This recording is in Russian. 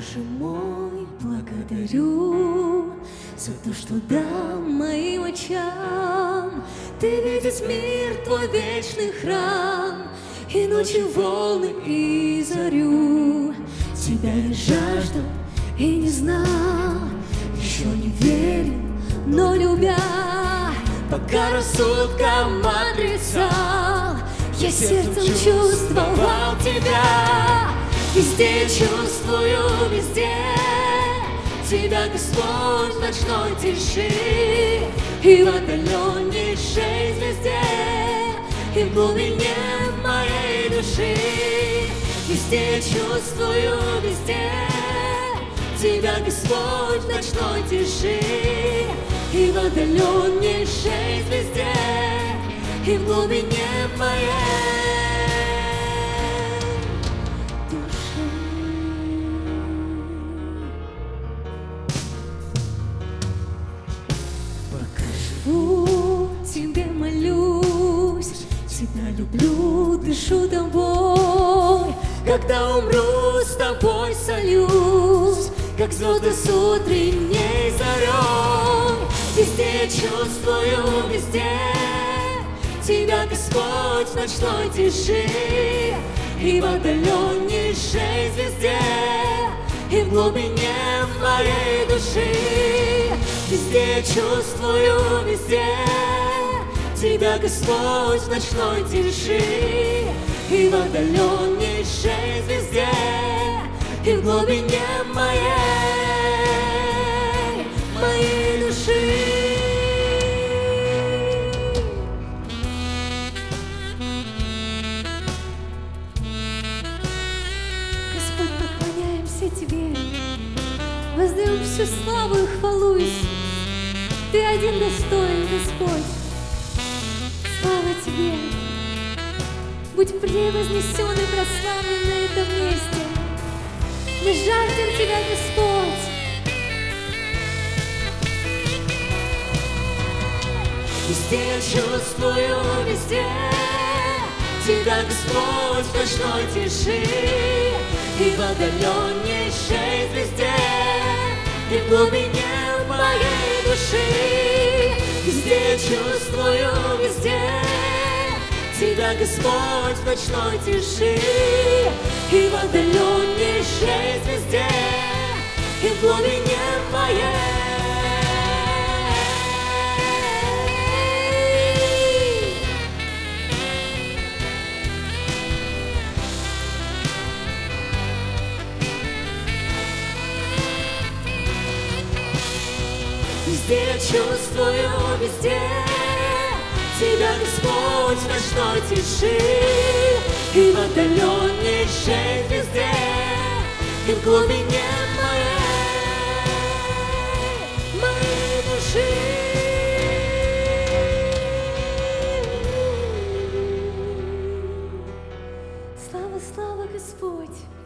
Боже мой, благодарю за то, что дал моим очам. Ты видеть мир, твой вечный храм, и ночи волны, и зарю. Тебя я жаждал и не знал, еще не верил, но любя, пока рассудком отрицал, я сердцем чувствовал тебя. Везде чувствую, везде Тебя, Господь, в ночной тиши. И в отдаленнейшей звезде И в глубине моей души. Везде чувствую, везде Тебя, Господь, в ночной тиши. И в отдаленнейшей звезде И в глубине моей Покажу тебе молюсь, тебя люблю, дышу тобой. Когда умру, с тобой сольюсь, как звезды с утренней зарей. Везде чувствую, везде тебя, Господь, в ночной тиши и в отдаленнейшей звезде и в глубине моей души. Везде чувствую, везде. Тебя, Господь, в ночной тиши. И в отдаленнейшей звезде И в глубине моей, моей души. Тебе, воздаем всю славу и хвалу, Иисус. Ты один достоин, Господь. Слава Тебе. Будь превознесен и прославлен на этом месте. Мы жаждем Тебя, Господь. Везде чувствую, везде Тебя, Господь, в ночной тиши И в отдаленнейшей звезде И в глубине моей души. Везде чувствую, везде Тебя, Господь, в ночной тиши. И в отдаленнейшей звезде И в глубине Везде чувствую, везде. Тебя, Господь, в ночной тиши. И в отдаленнейшей звезде И в глубине моей, моей души. Слава, слава, Господь!